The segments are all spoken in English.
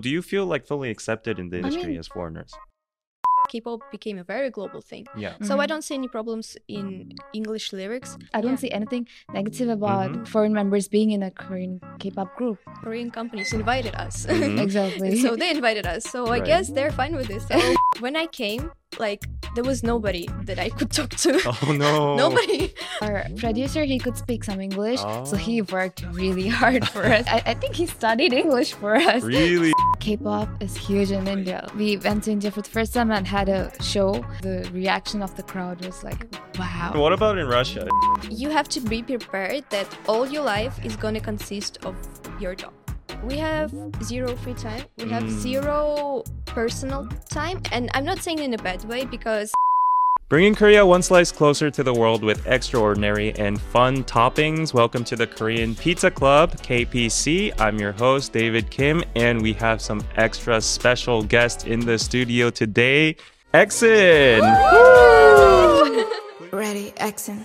Do you feel like fully accepted in the I industry mean- as foreigners? K-pop became a very global thing. Yeah. So I Mhm. don't see any problems in English lyrics. I don't Yeah. see anything negative about Mhm. foreign members being in a Korean K-pop group. Korean companies invited us. Mhm. Exactly. so they invited us. So I guess they're fine with this. So when I came, like there was nobody that I could talk to. Oh no. Nobody. Our producer, he could speak some English, so he Oh. worked really hard for us. I, I think he studied English for us. Really? K-pop is huge in India. We went to India for the first time and had a show. The reaction of the crowd was like, wow. What about in Russia? You have to be prepared that all your life is gonna consist of your job. We have zero free time. We have Mm. zero personal time, and I'm not saying in a bad way because Bringing Korea one slice closer to the world with extraordinary and fun toppings. Welcome to the Korean Pizza Club, KPC. I'm your host, David Kim, and we have some extra special guests in the studio today. X:IN! Ready, X:IN.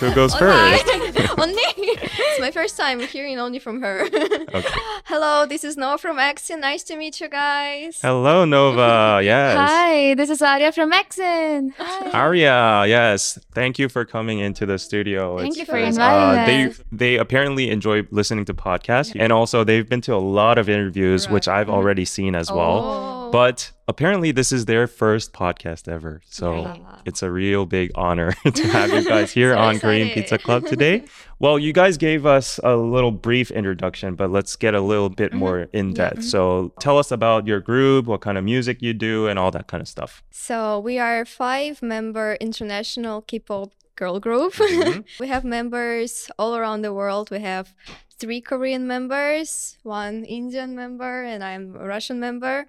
Who goes oh first? Only it's my first time hearing only from her. Okay. Hello, this is Nova from X:IN. Nice to meet you guys. Hello, Nova. Yes. Hi, this is Aria from X:IN. Hi. Aria, yes. Thank you for coming into the studio. Thank It's- you for uh, inviting they us. they they apparently enjoy listening to podcasts, and also they've been to a lot of interviews, which I've already seen as well. Oh. But apparently, this is their first podcast ever, so Yeah. it's a real big honor to have you guys here So on Korean. Pizza Club today. Well, you guys gave us a little brief introduction, but let's get a little bit mm-hmm. more in depth. Mm-hmm. So, tell us about your group, what kind of music you do, and all that kind of stuff. So we are five-member international K-pop girl group. Mhm. we have members all around the world. We have three Korean members, one Indian member, and I'm a Russian member.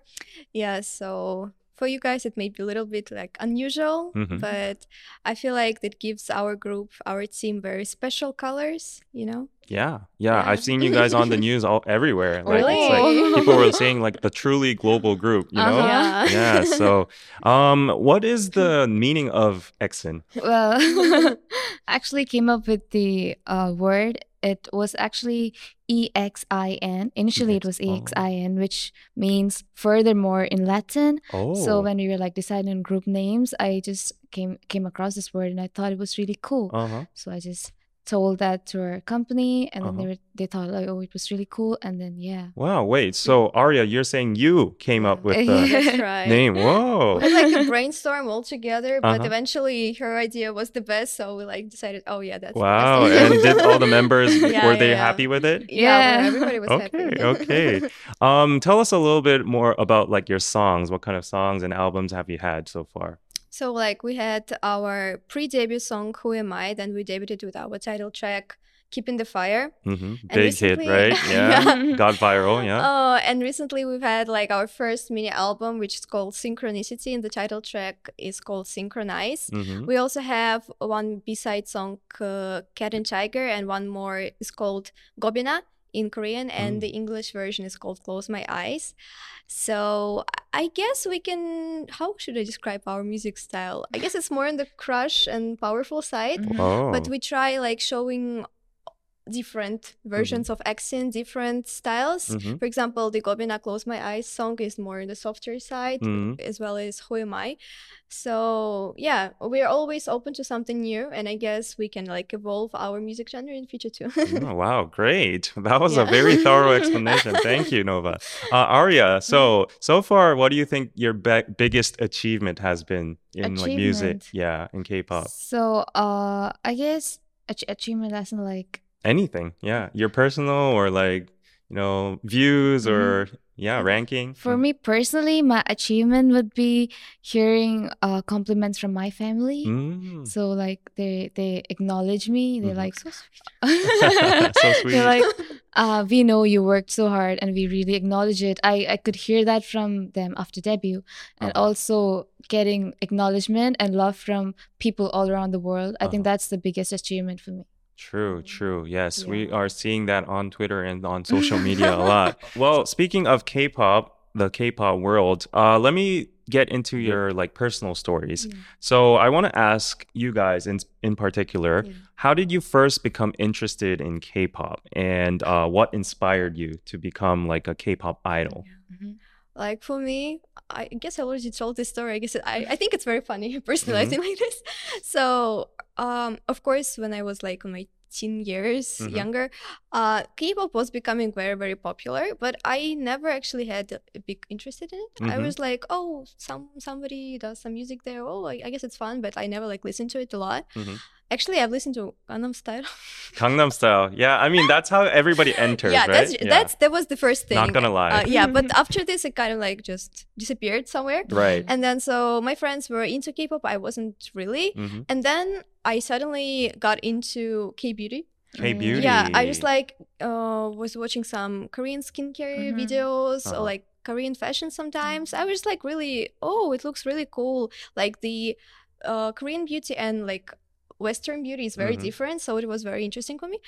Yeah, so for you guys it may be a little bit like unusual, Mhm. but I feel like that gives our group, our team very special colors, you know? Yeah, yeah, Yeah. I've seen you guys on the news all everywhere. Like, it's like Really? people were saying like the truly global group, you know? Uh-huh. Yeah. So, um, what is the meaning of X:IN? Well, actually came up with the uh, word. It was actually E X I N. Initially, it was. E X I N, which means furthermore in Latin. Oh, So when we were like deciding group names, I just came came across this word and I thought it was really cool. uh huh. So I just told that to our company, and then Uh-huh. they were, they thought like, oh, it was really cool, and then yeah. Wow. Wait. So Aria, you're saying you came up with the That's right. name? Whoa. we like to brainstorm all together, but Uh-huh. eventually her idea was the best, so we like decided, oh yeah, that's Wow. that's And did all the members Yeah, were they yeah, yeah. happy with it? yeah, Yeah. everybody was Okay, happy. okay. Um, tell us a little bit more about like your songs. What kind of songs and albums have you had so far? So like we had our pre-debut song "Who Am I," then we debuted with our title track "Keeping the Fire." hmm And Big hit, right? Yeah. Yeah. Got viral. Yeah. Oh, and recently we've had like our first mini album, which is called Synchronicity, and the title track is called Synchronize. hmm We also have one B-side song, uh, Cat and Tiger, and one more is called Gobina in Korean, and Mm. the English version is called Close My Eyes. So I guess we can. How should I describe our music style? I guess it's more on the crush and powerful side, Mhm. Oh. but we try like showing different versions of accent, different styles. Mhm. For example, the Gobina Close My Eyes song is more on the softer side, Mhm. as well as Who Am I? So yeah, we're always open to something new, and I guess we can like evolve our music genre in future too. Oh, wow, great. That was a very thorough explanation. Thank you, Nova. Uh, Aria, so so far, what do you think your be- biggest achievement has been in like music? Yeah, in K-pop. So uh, I guess ach- achievement lesson like Anything. Yeah, your personal or like you know views or yeah ranking. For me personally, my achievement would be hearing uh, compliments from my family. Mm. So like they they acknowledge me. They're Mhm. like so sweet. So sweet. They're like, uh, we know you worked so hard, and we really acknowledge it. I I could hear that from them after debut, and Uh-huh. also getting acknowledgement and love from people all around the world. I think Uh-huh. that's the biggest achievement for me. True, true. Yes, we are seeing that on Twitter and on social media a lot. Well, speaking of K-pop, the K-pop world, uh, let me get into your like personal stories. Yeah. So I want to ask you guys in in particular, Yeah. how did you first become interested in K-pop, and uh, what inspired you to become like a K-pop idol? Mhm. Like for me, I guess I already told this story. I guess it, I, I think it's very funny personally. I Mhm. think like this. So um, of course, when I was like on my teen years Mhm. younger, uh, K-pop was becoming very very popular. But I never actually had a big interest in it. I Mhm. was like, oh, some somebody does some music there. Oh, I, I guess it's fun. But I never like listened to it a lot. Mhm. Actually, I've listened to Gangnam Style. Gangnam Style. Yeah, I mean that's how everybody enters, yeah, right? that's that's that was the first thing. Not gonna lie. Uh, yeah, but after this, it kind of like just disappeared somewhere. right. And then so my friends were into K-pop. I wasn't really. Mhm. And then I suddenly got into K-beauty. K beauty. Yeah, I just like uh, was watching some Korean skincare Mhm. videos Uh-huh. or like Korean fashion sometimes. I was like really, oh, it looks really cool. Like the uh, Korean beauty and like Western beauty is very Mhm. different. So it was very interesting for me.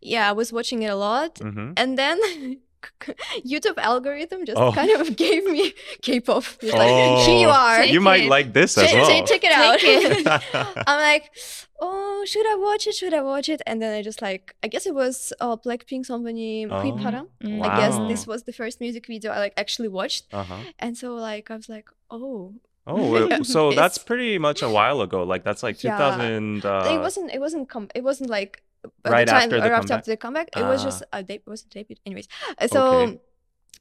Yeah, I was watching it a lot. Mhm. And then YouTube algorithm just Oh. kind of gave me K-pop. It's like, Oh. here you are. You might like this as well. check, check it out. Take I'm like, oh, should I watch it? Should I watch it? And then I just like, I guess it was uh, Blackpink somebody, Oh. Queen Param. Mm. I guess this was the first music video I like actually watched. uh-huh. And so like I was like, oh, Oh, so that's pretty much a while ago. Like that's like Yeah. 2000. Uh, it wasn't. It wasn't. Com- it wasn't like at Right the time, after the or after, comeback? after the comeback. It was Ah. just a de- was it debut. Anyways, Uh, so. Okay.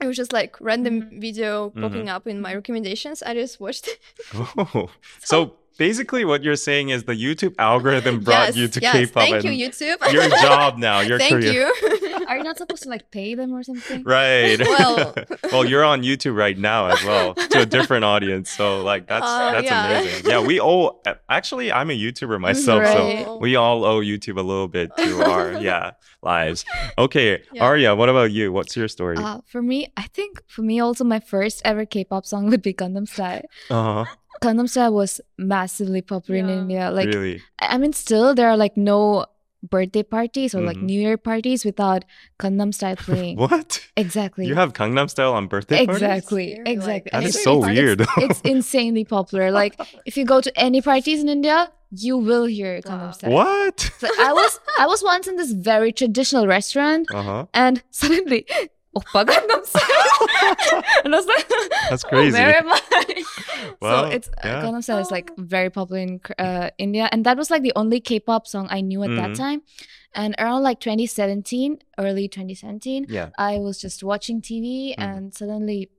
It was just like random Mhm. video Mm-hmm. popping up in my recommendations. I just watched it. Oh. So basically, what you're saying is the YouTube algorithm brought yes, you to yes. K-pop. Thank you, YouTube. Your job now, your Thank career. you. Are you not supposed to like pay them or something? Right. Well- well, you're on YouTube right now as well to a different audience. So like that's Uh, that's yeah. amazing. Yeah, we all actually I'm a YouTuber myself, Right. so we all owe YouTube a little bit to our yeah lives. Okay, Yeah. Aria, what about you? What's your story? Uh, for me, I think for me also my first ever K-pop song would be Gangnam Style. Uh-huh. Gangnam Style was massively popular in India. Like really? I mean, still there are like no birthday parties or like Mhm. New Year parties without Gangnam Style playing. What? Exactly. You have Gangnam Style on birthday parties? exactly. Exactly. That And is it's- so it's- weird. It's insanely popular. Like if you go to any parties in India, you will hear Gangnam Wow. Style. what? So I was I was once in this very traditional restaurant Uh-huh. and suddenly Oppa Style. and I was like, That's "Oh, crazy. where am I? Well, so it's uh, yeah. Gangnam Style is like very popular in uh, India, and that was like the only K-pop song I knew at Mhm. that time. And around like 2017, early 2017, Yeah. I was just watching TV, Mhm. and suddenly.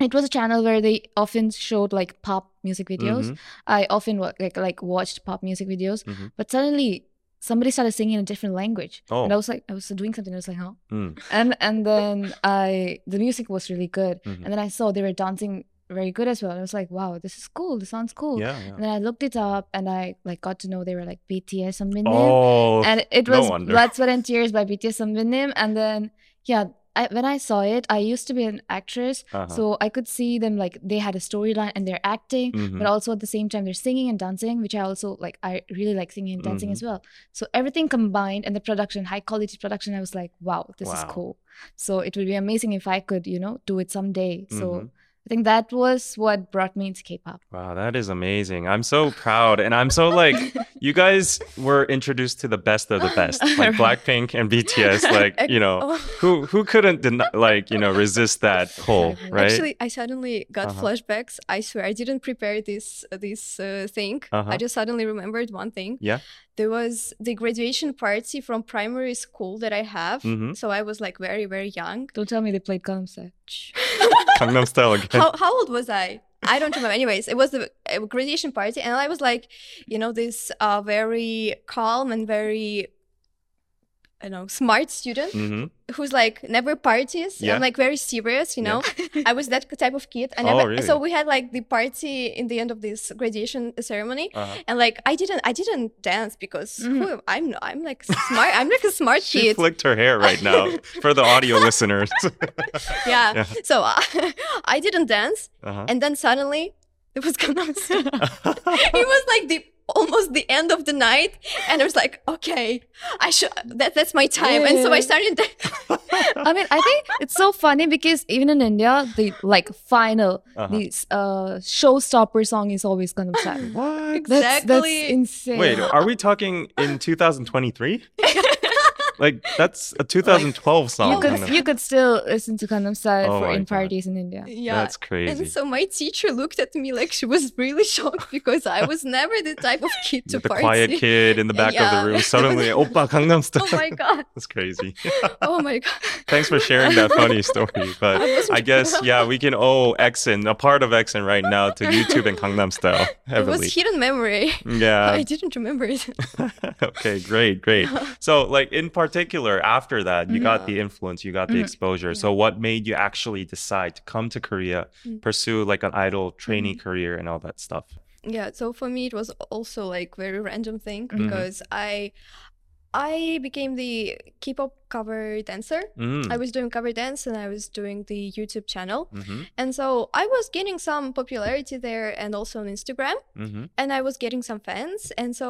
It was a channel where they often showed like pop music videos. Mhm. I often like like watched pop music videos, Mhm. but suddenly somebody started singing in a different language, Oh. and I was like, I was doing something. I was like, huh? Mm. and and then I the music was really good, Mhm. and then I saw they were dancing very good as well. And I was like, wow, this is cool. This sounds cool. Yeah, yeah. And then I looked it up, and I like got to know they were like BTS Sunbinim, Oh, and it was wonder. Blood, Sweat, and Tears by BTS and Sunbinim. And then yeah, I, when I saw it, I used to be an actress, Uh-huh. so I could see them like they had a storyline and they're acting, Mhm. but also at the same time they're singing and dancing, which I also like. I really like singing and dancing Mm-hmm. as well. So everything combined and the production, high quality production, I was like, wow, this is cool. So it would be amazing if I could, you know, do it someday. So Mhm. I think that was what brought me into K-pop. Wow, that is amazing. I'm so proud. And I'm so like, you guys were introduced to the best of the best, like Blackpink and BTS. Like, you know, Oh. who who couldn't deny, like, you know, resist that pull, right? Actually, I suddenly got Uh-huh. flashbacks. I swear, I didn't prepare this this uh, thing. Uh-huh. I just suddenly remembered one thing. Yeah. There was the graduation party from primary school that I have. Mhm. So I was like very very young. Don't tell me they played Gangnam Style. Gangnam Style again. how how old was I? I don't remember. Anyways, it was the uh, graduation party, and I was like, you know, this uh, very calm and very, you know, smart student hmm who's like never parties. Yeah. I'm like very serious, you Yeah. know. I was that type of kid. I Oh, really? So we had like the party in the end of this graduation ceremony, Uh-huh. and like I didn't, I didn't dance because Mhm. who, I'm, I'm like smart. I'm like a smart She kid. flicked her hair right now for the audio listeners. yeah. Yeah. So uh, I didn't dance, uh-huh. and then suddenly it was Gangnam Style. it was like the almost the end of the night, and I was like, okay, I should. That, that's my time. And so I Yeah. started. I mean, I think it's so funny because even in India, the like final, Uh-huh. the uh, showstopper song is always Gangnam Style. What? That's, that's Exactly. insane. Wait, are we talking in 2023? like that's a 2012 song. you could Gangnam- you could still listen to Gangnam Style Oh for my in God. parties in India. yeah. That's crazy. And so my teacher looked at me like she was really shocked because I was never the type of kid to party. the party. quiet kid in the back of the room suddenly, Oppa Gangnam Style. Oh my god! That's crazy. Oh my god! Thanks for sharing that funny story. But was I guess, yeah, we can owe X:IN, a part of X:IN right now, to YouTube and Gangnam Style heavily. It was hidden memory. Yeah. I didn't remember it. okay, great, great. So, like in particular, after that, you got the influence, you got the Mhm. exposure. So, what made you actually decide to come to Korea, Mm. pursue like an idol trainee career and all that stuff? yeah. So for me, it was also like very random thing Mhm. because I, I became the K-pop cover dancer. Mm. I was doing cover dance and I was doing the YouTube channel. hmm And so I was gaining some popularity there and also on Instagram. hmm and I was getting some fans. And so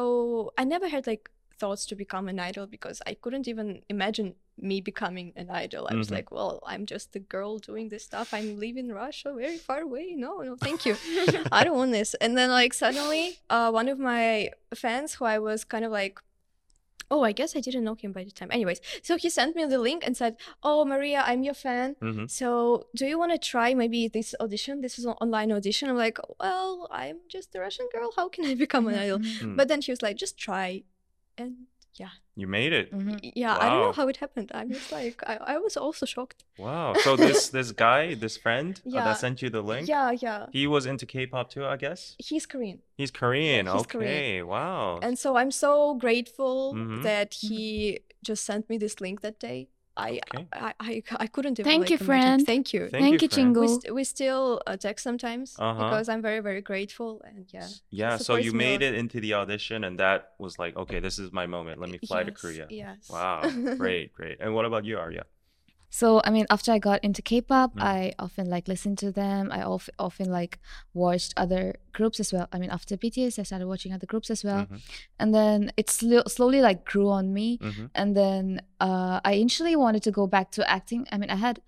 I never had like thoughts to become an idol because I couldn't even imagine me becoming an idol. I was Mhm. like, well, I'm just a girl doing this stuff. I'm living in Russia, very far away. No, no, thank you. I don't want this. And then like suddenly, uh, one of my fans who I was kind of like. Oh, I guess I didn't know him by the time. Anyways, so he sent me the link and said, "Oh, Maria, I'm your fan. hmm So, do you want to try maybe this audition? This is an online audition. I'm like, well, I'm just a Russian girl. How can I become an idol? Mm. But then she was like, just try. And yeah, You made it. Mhm. yeah, I don't know how it happened. I'm just like, I, I was also shocked. Wow. So this this guy, this friend uh, Yeah. that sent you the link, Yeah, yeah. he was into K-pop too, I guess. He's Korean. He's Korean. he's okay. Korean. Wow. And so I'm so grateful Mhm. that he just sent me this link that day. I, Okay. I, I, I couldn't even Thank like, you, imagine. friend. Thank you. Thank Thank, you, you. Chingu. we, st- we still uh, text sometimes Uh-huh. because I'm very, very grateful. And yeah. yeah. So you supports made it into the audition, and that was like, okay, this is my moment. Let me fly to Korea. Yes. Wow. great, great. And what about you, Aria? So I mean, after I got into K-pop, Mm. I often like listened to them. I of, often like watched other groups as well. I mean, after BTS, I started watching other groups as well, Mhm. and then it slo- slowly like grew on me. Mhm. And then uh, I initially wanted to go back to acting. I mean, I had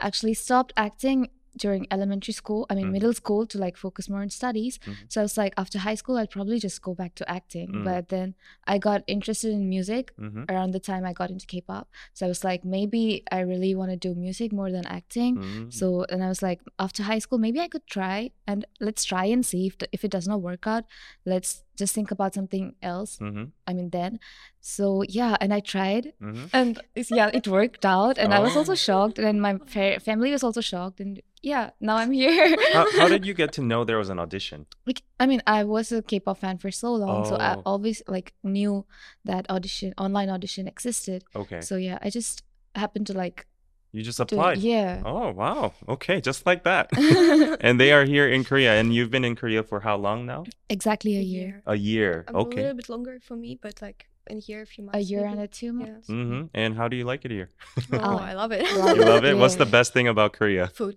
actually stopped acting during elementary school. I mean, Mhm. middle school to like focus more on studies. Mhm. So I was like, after high school, I'd probably just go back to acting. Mm. But then I got interested in music Mhm. around the time I got into K-pop. So I was like, maybe I really want to do music more than acting. Mhm. So and I was like, after high school, maybe I could try and let's try and see if if it does not work out, let's just think about something else. Mhm. I mean, then. So yeah, and I tried, Mhm. and yeah, it worked out, and I was also Oh. shocked, and my fa- family was also shocked, and yeah, now I'm here. how, how did you get to know there was an audition? like I mean, I was a K-pop fan for so long, so I Oh. always like knew that audition, online audition existed. Okay. So yeah, I just happened to like you just do it. applied. Yeah. Oh wow. Okay, just like that. and they are here in Korea, and you've been in Korea for how long now? exactly a year. A year. A Okay. A little bit longer for me, but like in here, a few months. A year maybe. and a two months. hmm And how do you like it here? Oh, Oh, I love it. love You love it. What's the best thing about Korea? Food.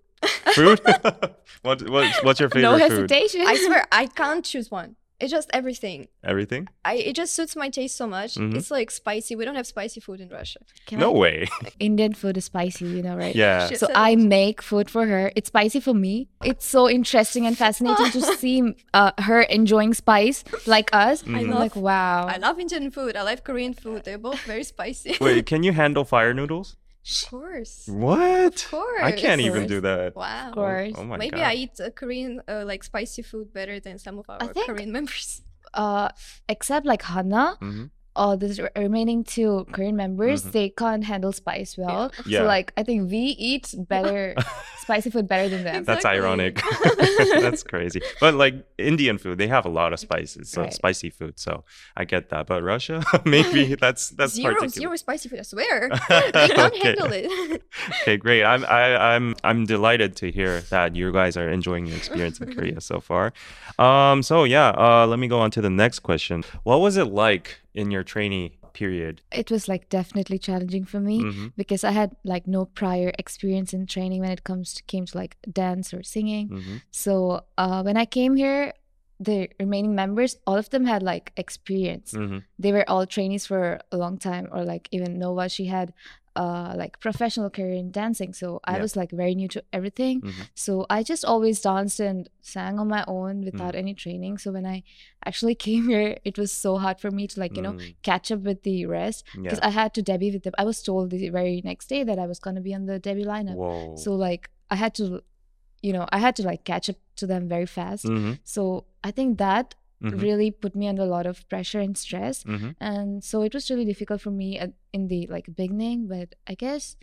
Food. what, what What's your favorite No food? hesitation. I swear, I can't choose one. It's just everything. Everything? I it just suits my taste so much. Mhm. It's like spicy. We don't have spicy food in Russia. Can no I- way. Indian food is spicy, you know, right? Yeah. Shit. So I make food for her. It's spicy for me. It's so interesting and fascinating to see uh, her enjoying spice like us. I I'm love- like, wow. I love Indian food. I love Korean food. They're both very spicy. Wait, can you handle fire noodles? Of course. What? Of course. I can't Of even course. do that. Wow. Of course. Oh, my Maybe god. I eat uh, Korean uh, like spicy food better than some of our think- Korean members. Uh, except like Hana, Mhm. Uh, the remaining two Korean members, Mhm. they can't handle spice well. Yeah. So like, I think we eat better spicy food better than them. That's Exactly. ironic. That's crazy. But like Indian food, they have a lot of spices, so Right. spicy food. So I get that. But Russia, maybe that's that's zero, particular. zero spicy food. I swear, they can't Okay. handle it. okay, great. I'm I, I'm I'm delighted to hear that you guys are enjoying your experience in Korea so far. Um, so yeah, uh, let me go on to the next question. What was it like in your trainee period? It was like definitely challenging for me. hmm because I had like no prior experience in training when it comes to came to like dance or singing. hmm So uh, when I came here, the remaining members, all of them had like experience. hmm They were all trainees for a long time, or like even Nova, she had uh like professional career in dancing. So I Yeah. was like very new to everything. Mhm. So I just always danced and sang on my own Mm. without any training. So when I actually came here, it was so hard for me to like, you know, Mm. catch up with the rest Yeah. because I had to debut with them. I was told the very next day that I was gonna be on the debut lineup. Whoa. So like I had to, you know, I had to like catch up to them very fast. hmm So I think that hmm really put me under a lot of pressure and stress. hmm And so it was really difficult for me at, in the like beginning, but I guess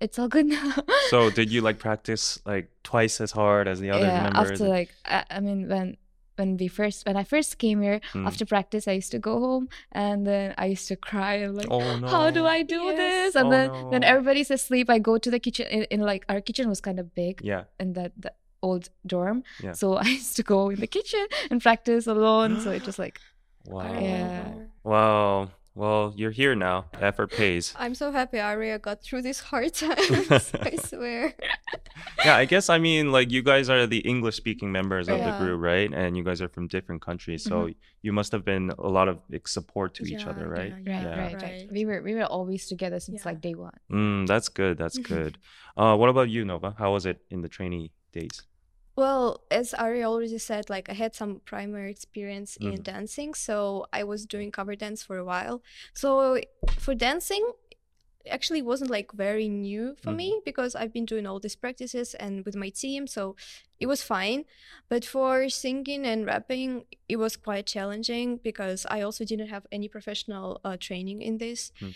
it's all good now. So did you like practice like twice as hard as the other yeah, members? after like I, I mean when when we first when I first came here Mm. after practice I used to go home and then I used to cry and like oh no. how do I do Yes. this? And Oh, then when no. everybody's asleep, I go to the kitchen. In, in like our kitchen was kind of big Yeah. and that the old dorm, Yeah. so I used to go in the kitchen and practice alone. so it was like Wow. Yeah. Wow. Well, you're here now. Effort pays. I'm so happy Aria got through these hard times. I swear. yeah, I guess I mean like you guys are the English speaking members of the group, right? And you guys are from different countries, so Mm-hmm. you must have been a lot of like, support to each other, right? yeah, right, Yeah. right, right, We were we were always together since Yeah. like day one. Mm, that's good. That's good. Uh, what about you, Nova? How was it in the trainee days? Well, as Ari already said, like I had some primary experience in Mhm. dancing, so I was doing cover dance for a while. So for dancing, actually wasn't like very new for me because I've been doing all these practices and with my team, so it was fine. But for singing and rapping, it was quite challenging because I also didn't have any professional uh, training in this. Hmm.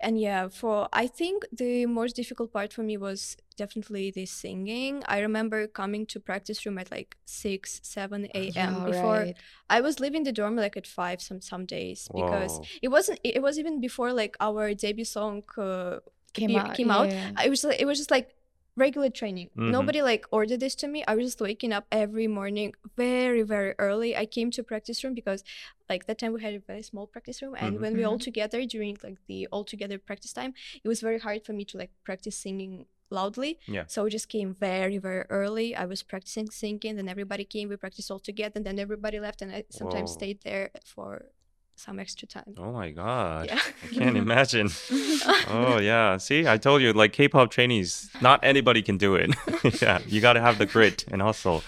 And yeah, for I think the most difficult part for me was definitely the singing. I remember coming to practice room at like six, seven a.m. Yeah, before right. I was leaving the dorm like at five some some days because Whoa. it wasn't. It was even before like our debut song uh, came be- out. came out. yeah. I was like, it was just like regular training. Mhm. Nobody like ordered this to me. I was just waking up every morning very very early. I came to practice room because like that time we had a very small practice room and Mhm. when we all Mhm. together during like the all together practice time, it was very hard for me to like practice singing loudly. Yeah. So we just came very very early. I was practicing singing, then everybody came. We practiced all together, and then everybody left, and I sometimes Whoa. stayed there for some extra time. Oh my god. Yeah. I can't imagine. oh yeah. See, I told you, like K-pop trainees, not anybody can do it. yeah, you got to have the grit and hustle.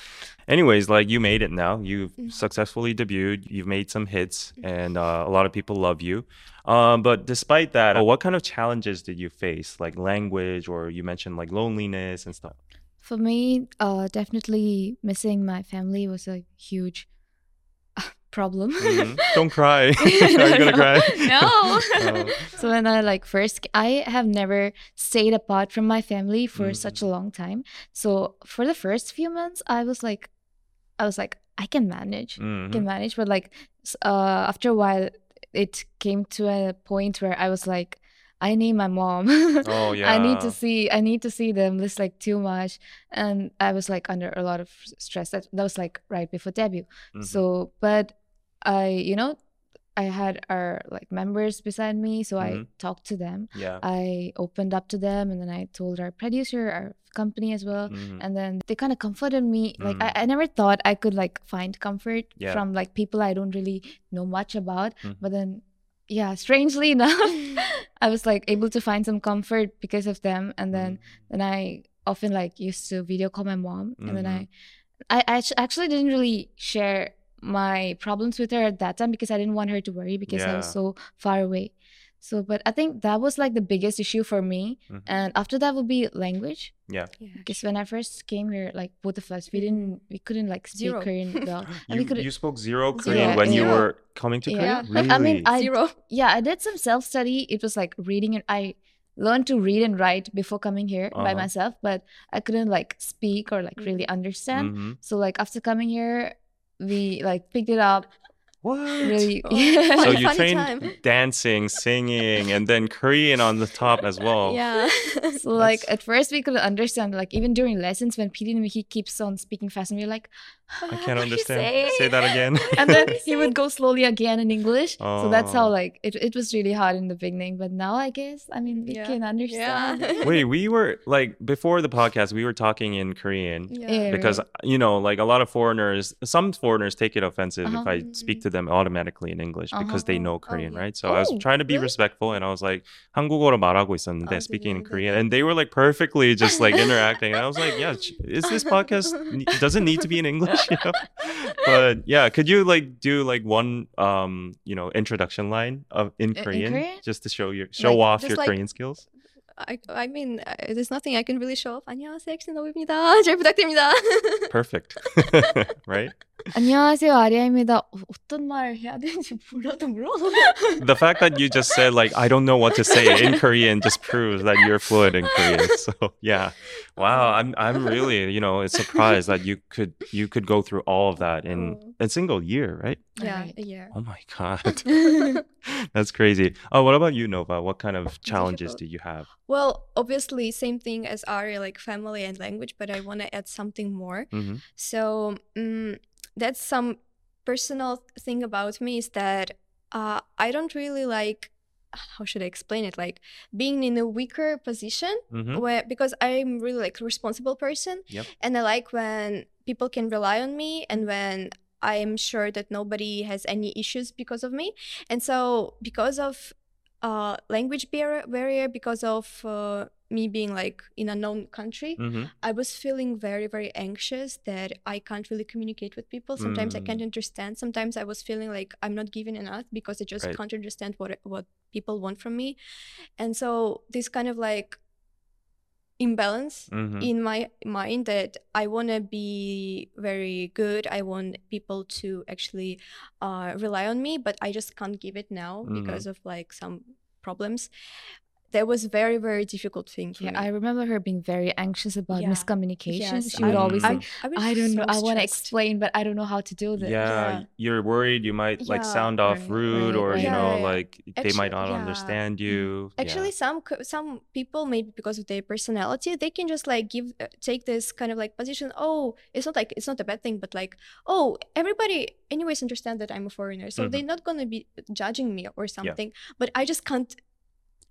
Anyways, like you made it now. You've Mm. successfully debuted. You've made some hits, and uh, a lot of people love you. Um, but despite that, uh, what kind of challenges did you face? Like language, or you mentioned like loneliness and stuff. For me, uh, definitely missing my family was a huge problem. Mhm. Don't cry. You gonna cry? No. Oh. so when I like first, I have never stayed apart from my family for Mm. such a long time. So for the first few months, I was like, I was like, I can manage, I Mhm. can manage. But like, uh, after a while, it came to a point where I was like, I need my mom. Oh yeah. I need to see. I need to see them. This like too much, and I was like under a lot of stress. That that was like right before debut. Mhm. So, but I, you know, I had our like members beside me, so I Mhm. talked to them. yeah. I opened up to them, and then I told our producer, our company as well, Mhm. and then they kind of comforted me. Like Mm. I, I never thought I could like find comfort Yeah. from like people I don't really know much about, Mhm. but then. Yeah, strangely enough, I was like able to find some comfort because of them, and then Mm. then I often like used to video call my mom, and then Mhm. I, I actually didn't really share my problems with her at that time because I didn't want her to worry because I was so far away. So, but I think that was like the biggest issue for me, Mhm. and after that would be language Yeah. Yeah. because when I first came here, like both of us, we didn't, we couldn't like speak Zero. Korean well, You, couldn't. you spoke zero Korean when you were coming to Yeah. Korea? Like, I mean, Really? I Zero. yeah, I did some self study. It was like reading and I learned to read and write before coming here by Uh-huh. myself, but I couldn't like speak or like really understand. Mhm. So like after coming here, we like picked it up What? really. So Funny you time. trained dancing, singing, and then Korean on the top as well. Yeah. So like at first we couldn't understand. Like even during lessons when PD he keeps on speaking fast and we're like, I "Ah, can't understand. Say that again. and then he would go slowly again in English. So that's how Oh. like it, it was really hard in the beginning. But now I guess I mean we Yeah. can understand. Yeah. Wait, we were like before the podcast, we were talking in Korean. Yeah, Because right. you know, like a lot of foreigners, some foreigners take it offensive if Uh-huh. I speak to them automatically in English because they know Uh-huh. Korean, Oh, yeah. right? So I was Oh, trying to be really? respectful, and I was like 한국어로 말하고 있었는데 Oh, speaking in did you? Korean, and they were like perfectly just like interacting, and I was like, yeah, ch- is this podcast does it need to be in English? You know? But yeah, could you like do like one um you know introduction line of in in Korean, Korean? just to show your show Like, off just your like- Korean skills? I, I mean, uh, there's nothing I can really show off. 안녕하세요, 엑스노우입니다. 잘 부탁드립니다. Perfect, right? 안녕하세요 아리아입니다. 어, 어떤 말을 해야 되는지 몰라도 물어. the fact that you just said like I don't know what to say in Korean just proves that you're fluent in Korean. So yeah, wow, I'm I'm really you know surprised that you could you could go through all of that in Oh. a single year, right? yeah, Right. a year. Oh my god, that's crazy. Oh, what about you, Nova? What kind of challenges do you have? Well, obviously, same thing as Ari, like family and language, but I want to add something more. hmm So mm that's some personal thing about me is that uh, I don't really like. How should I explain it? Like being in a weaker position, hmm where because I'm really like a responsible person, Yep. and I like when people can rely on me and when I'm sure that nobody has any issues because of me. And so because of uh, language barrier, barrier because of uh, me being like in a known country, hmm I was feeling very, very anxious that I can't really communicate with people. Sometimes I Mm. can't understand. Sometimes I was feeling like I'm not giving enough because I just Right. can't understand what what people want from me. And so this kind of like imbalance hmm in my mind that I want to be very good. I want people to actually uh, rely on me, but I just can't give it now Mhm. because of like some problems. That was very very difficult thing Yeah. I remember her being very anxious about Yeah. miscommunication. Yes, she would I- always I'm- say, I, "I don't know. so I want to explain, but I don't know how to do this." Yeah, Yeah. you're worried you might like Yeah, sound off right, rude right, or you know Yeah, yeah. like they might not yeah. understand you. Yeah. Actually, some some people maybe because of their personality, they can just like give uh, take this kind of like position. Oh, it's not like it's not a bad thing, but like oh, everybody anyways understand that I'm a foreigner, so Mhm. they're not gonna be judging me or something. But I just can't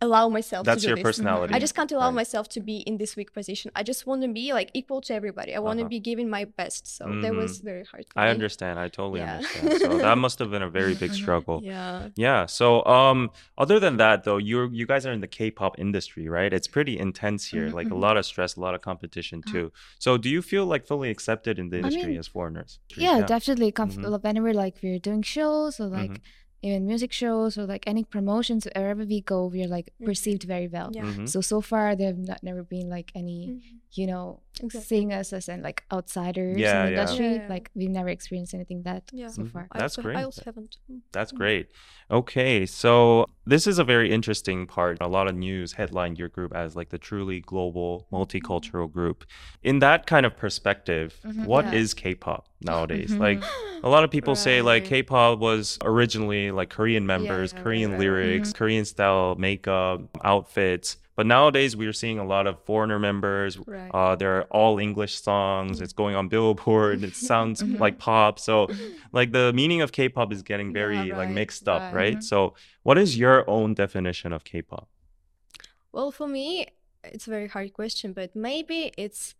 allow myself. That's to do your this. personality. I just can't allow Right. myself to be in this weak position. I just want to be like equal to everybody. I want to Uh-huh. be giving my best. So that was very hard. I me. understand. I totally Yeah. understand. So that must have been a very big struggle. Yeah. Yeah. So um other than that though, you're you guys are in the K-pop industry, right? It's pretty intense here. Mhm, Like a mhm. lot of stress, a lot of competition Uh-huh. too. So do you feel like fully accepted in the I industry mean, as foreigners? yeah, definitely comf- Mhm. whenever like we're doing shows or like even music shows or like any promotions wherever we go we're like Mhm. perceived very well Yeah. Mhm. so so far there have not, never been like any Mhm. you know Exactly. seeing us as in like outsiders Yeah, in the yeah. industry Yeah, yeah. like we've never experienced anything that Yeah. so Mhm. far I That's also, great. I also haven't. Mm. That's Mhm. great. Okay, so this is a very interesting part. A lot of news headlined your group as like the truly global multicultural group. In that kind of perspective, Mhm. what is Yeah. K-pop nowadays? Mhm. Like a lot of people say like K-pop was originally like Korean members, yeah, Korean right, right. lyrics, Korean style makeup, outfits. But nowadays we're seeing a lot of foreigner members. Right. Uh, they're all English songs. It's going on Billboard. It sounds Mhm. like pop. So like the meaning of K-pop is getting very Yeah, like mixed up, right. right? Mhm. So what is your own definition of K-pop? Well, for me, it's a very hard question, but maybe it's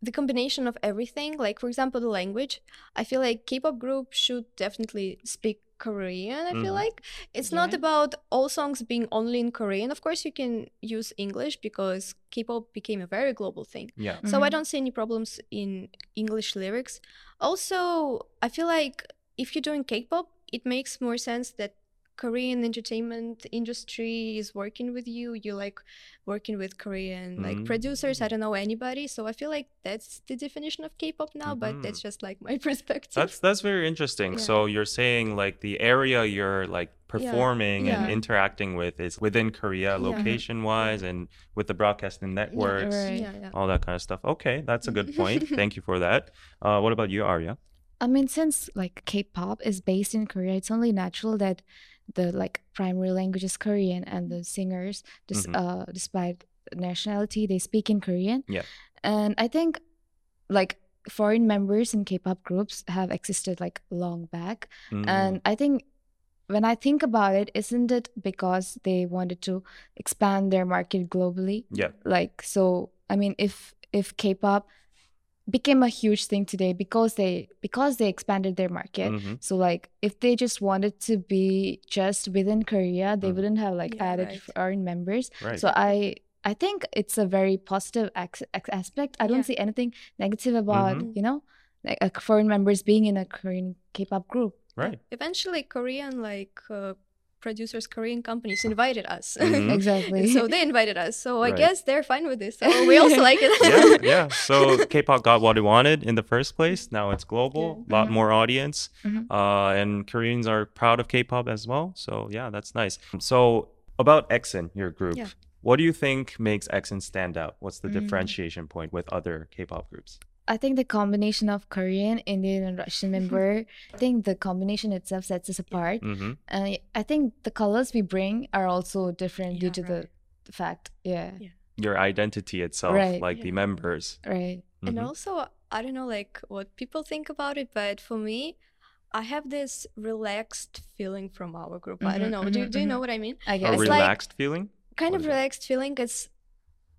the combination of everything. Like, for example, the language. I feel like K-pop group should definitely speak Korean. I feel Mhm. like it's not about all songs being only in Korean. Of course, you can use English because K-pop became a very global thing. Yeah. So I Mhm. don't see any problems in English lyrics. Also, I feel like if you're doing K-pop, it makes more sense that Korean entertainment industry is working with you. You're like working with Korean like producers. I don't know anybody, so I feel like that's the definition of K-pop now. But that's just like my perspective. That's that's very interesting. Yeah. So you're saying like the area you're like performing and Yeah. interacting with is within Korea, location wise, and with the broadcasting networks, right. yeah, yeah. all that kind of stuff. Okay, that's a good point. Thank you for that. Uh, what about you, Aria? I mean, since like K-pop is based in Korea, it's only natural that the like primary language is Korean and the singers, dis- Mhm. uh, despite nationality, they speak in Korean. Yeah. And I think like foreign members in K-pop groups have existed like long back, Mm, and I think when I think about it, isn't it because they wanted to expand their market globally? yeah. like so i mean if if k-pop became a huge thing today because they because they expanded their market Mhm. so like if they just wanted to be just within korea they Mhm. wouldn't have like Yeah, added right. foreign members Right. so i i think it's a very positive ex- ex- aspect i don't Yeah. see anything negative about Mhm. you know like uh, foreign members being in a korean k-pop group right. Eventually, Korean like uh, producers, Korean companies invited us. Mhm. exactly so they invited us. So I Right. guess they're fine with this. So we also like it. yeah, yeah. So K-pop got what it wanted in the first place. Now it's global, a lot Mhm. more audience, Mhm. uh, and Koreans are proud of K-pop as well. So yeah, that's nice. So about X:IN, your group, Yeah. what do you think makes X:IN stand out? What's the Mm. differentiation point with other K-pop groups? I think the combination of Korean, Indian, and Russian member, I think the combination itself sets us apart. Mm-hmm. And I- I think the colors we bring are also different due to the, right. the fact. Yeah, Yeah. Your identity itself, Right. like the members. right. And Mhm. also, I don't know like what people think about it, but for me, I have this relaxed feeling from our group. I don't Mhm, know. do, do you know what I mean? I guess. It's like- relaxed feeling. Kind What of is it? relaxed feeling. It's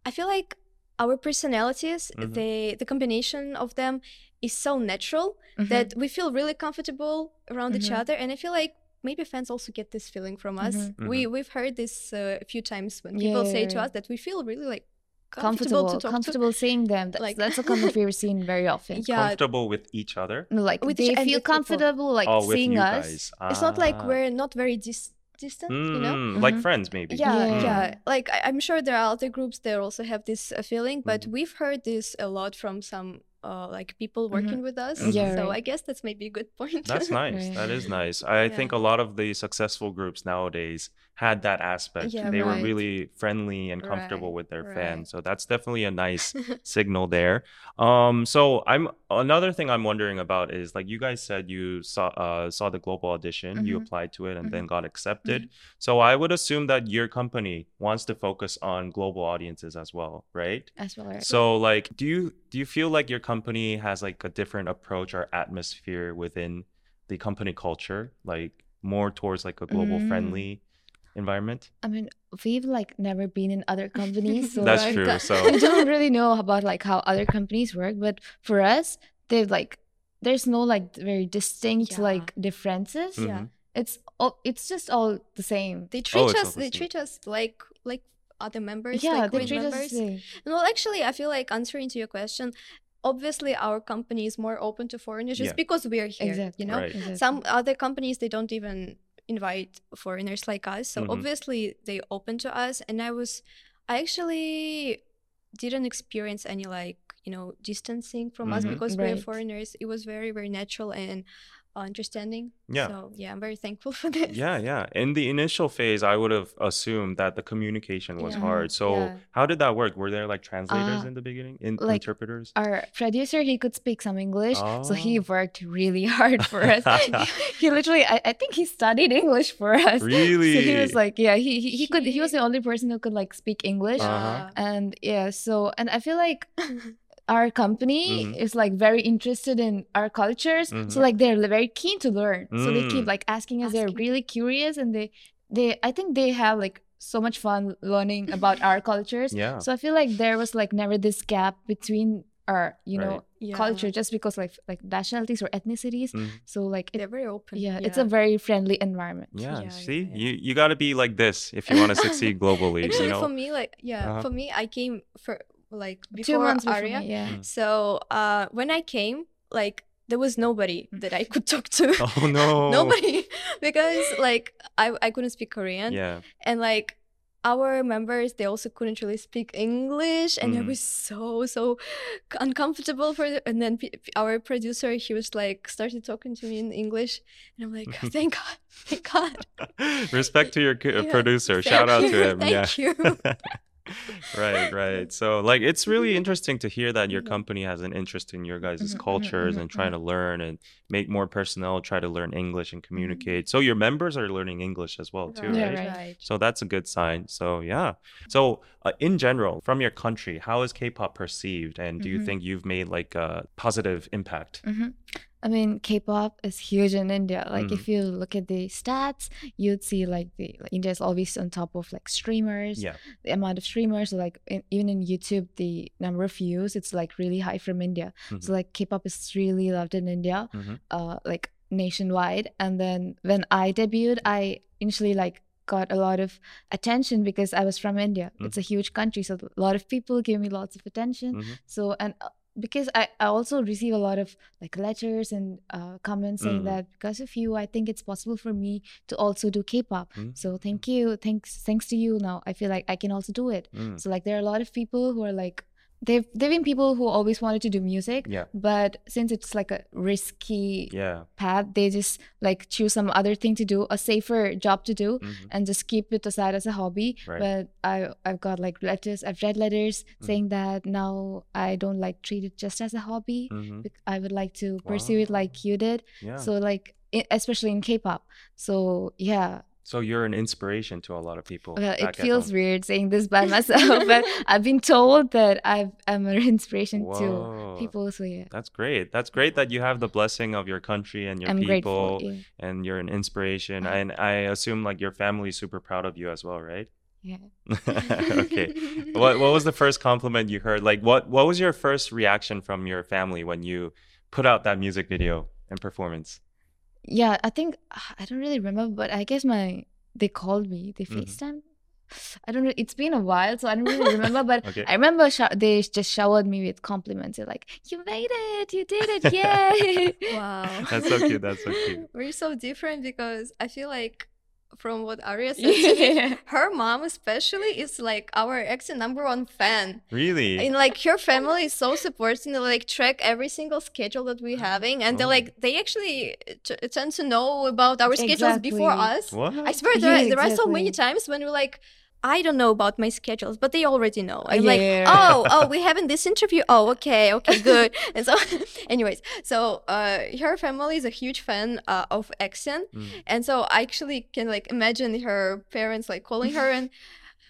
I feel like our personalities, Mhm. they the combination of them is so natural Mhm. that we feel really comfortable around each Mhm. other, and I feel like maybe fans also get this feeling from us. Mhm. We we've heard this uh, a few times when people Yeah, say yeah, to yeah. us that we feel really like comfortable, comfortable, to talk comfortable seeing them. That's, Like- that's a comment we've seen very often. Yeah, Comfortable with each other. Like With they each- feel with people. comfortable like oh, seeing us. guys. it's not like Ah. we're not very dis- distant, you know. Mm, like Mhm. friends, maybe. Yeah, Yeah. yeah. Like I- I'm sure there are other groups that also have this uh, feeling, but Mhm. we've heard this a lot from some uh, like people working with us. Mhm. Yeah, so right. I guess that's maybe a good point. That's nice. That is nice. I think a lot of the successful groups nowadays had that aspect. Yeah, they were really friendly and comfortable Right, with their right. fans. So that's definitely a nice signal there. Um, so I'm another thing I'm wondering about is like you guys said you saw uh, saw the global audition, you Mhm. applied to it and Mhm. then got accepted. So I would assume that your company wants to focus on global audiences as well, right? As well, right? So like do you do you feel like your company has like a different approach or atmosphere within the company culture like more towards like a global Mm. friendly environment? I mean, we've like never been in other companies, so That's like, true. So we don't really know about like how other companies work. But for us, they've like there's no like very distinct Yeah. like differences. Yeah. It's all it's just all the same. They treat Oh, us. all the They treat us like like other members. yeah, like they treat members. the same. Well, actually, I feel like answering to your question, obviously our company is more open to foreigners just Yeah. because we are here. Exactly. You know, Right. exactly. some other companies they don't even invite foreigners like us so Mhm. obviously they open to us and i was i actually didn't experience any like you know distancing from us Mhm. because we're foreigners it was very very natural and understanding Yeah. so yeah i'm very thankful for this Yeah, yeah. In the initial phase, I would have assumed that the communication was Yeah. hard. So, Yeah. how did that work? Were there like translators Uh, in the beginning, in like, interpreters? Our producer, he could speak some English, so he Oh. worked really hard for us. he literally, I, I think he studied English for us. Really? So he was like, yeah, he he, he could. He was the only person who could like speak English. Uh-huh. and yeah so and i feel like our company Mhm. is like very interested in our cultures Mhm. so like they're very keen to learn so they keep Mm. like asking us they're really curious and they they i think they have like so much fun learning about our cultures Yeah. so i feel like there was like never this gap between our you know Yeah. culture just because like like nationalities or ethnicities Mm. so like it, they're very open yeah, it's a very friendly environment Yeah, Yeah, see, yeah, yeah. you you got to be like this if you want to succeed globally. actually you know, for me like yeah Uh-huh. for me i came for like two months before aria me, yeah Mm. So uh, when I came, like there was nobody that I could talk to. oh no, nobody, because like I I couldn't speak Korean, Yeah, and like our members they also couldn't really speak English, and Mhm. I was so so uncomfortable for. The, and then p- p- our producer he was like started talking to me in English, and I'm like, thank God, thank God. respect to your co- uh, Yeah, producer. Shout out to him. Thank yeah. you. Right, right. So, like, it's really interesting to hear that your company has an interest in your guys' Mhm, mhm, cultures mhm, and trying to learn and make more personnel try to learn English and communicate. So, your members are learning English as well, too, Yeah, right? right. So that's a good sign. So yeah. So uh, in general, from your country, how is K-pop perceived, and do you Mhm. think you've made like a positive impact? hmm I mean, K-pop is huge in India. Like, Mhm. if you look at the stats, you'd see like the like, India is always on top of like streamers. Yeah. The amount of streamers, like in, even in YouTube, the number of views, it's like really high from India. Mhm. So like K-pop is really loved in India, Mhm. uh, like nationwide. And then when I debuted, I initially like got a lot of attention because I was from India. Mm. It's a huge country, so a lot of people give me lots of attention. Mhm. So and uh, because I, I also receive a lot of like letters and uh, comments saying Mm. that because of you, I think it's possible for me to also do K-pop. Mm. So thank you, thanks, thanks to you. Now I feel like I can also do it. Mm. So like there are a lot of people who are like they've they've been people who always wanted to do music, Yeah. but since it's like a risky Yeah. path, they just like choose some other thing to do, a safer job to do, Mhm. and just keep it aside as a hobby. Right. But I I've got like letters, I've read letters Mm. saying that now I don't like treat it just as a hobby. Mhm. I would like to pursue it like you did. Yeah. So like especially in K-pop. So yeah, So you're an inspiration to a lot of people. well, it feels weird saying this by myself, but I've been told that I've, I'm an inspiration Whoa. to people. So yeah, That's great. That's great that you have the blessing of your country and your I'm people, grateful. Yeah. and you're an inspiration. And I assume like your family is super proud of you as well, right? yeah. okay. what what was the first compliment you heard? Like what what was your first reaction from your family when you put out that music video and performance? Yeah i think i don't really remember but i guess my they called me they Mhm. facetime i don't know it's been a while so i don't really remember but Okay. i remember sho- they just showered me with compliments they're like you made it you did it yay Wow. That's so cute. That's so cute. We're so different because I feel like from what Aria said, to me, yeah. her mom especially is like our ex number one fan. Really? And like her family is so supporting. They like track every single schedule that we're having, and they Oh. like they actually t- tend to know about our schedules before us. what? I swear there, Yeah, are, there are so many times when we're like, I don't know about my schedules, but they already know. I'm Yeah. like, oh, oh, we having this interview. Oh, okay, okay, good. and so, anyways, so uh, her family is a huge fan uh, of X:IN, Mm. and so I actually can like imagine her parents like calling her, and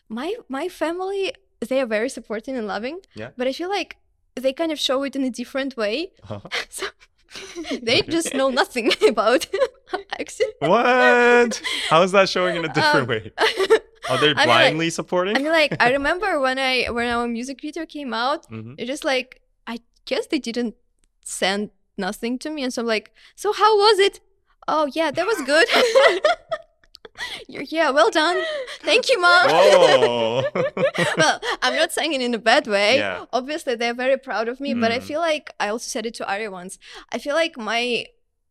my my family they are very supporting and loving. Yeah. But I feel like they kind of show it in a different way. So they just know nothing about X:IN. what? How is that showing in a different Um, way? Are they I mean, like- blindly supporting? I mean, like I remember when I when our music video came out, Mhm. it just like I guess they didn't send nothing to me, and so I'm like, so how was it? Oh yeah, that was good. You're, yeah, well done. Thank you, mom. Well, I'm not saying it in a bad way. Yeah. Obviously, they're very proud of me, but I Mm. feel like I also said it to Aria once. I feel like my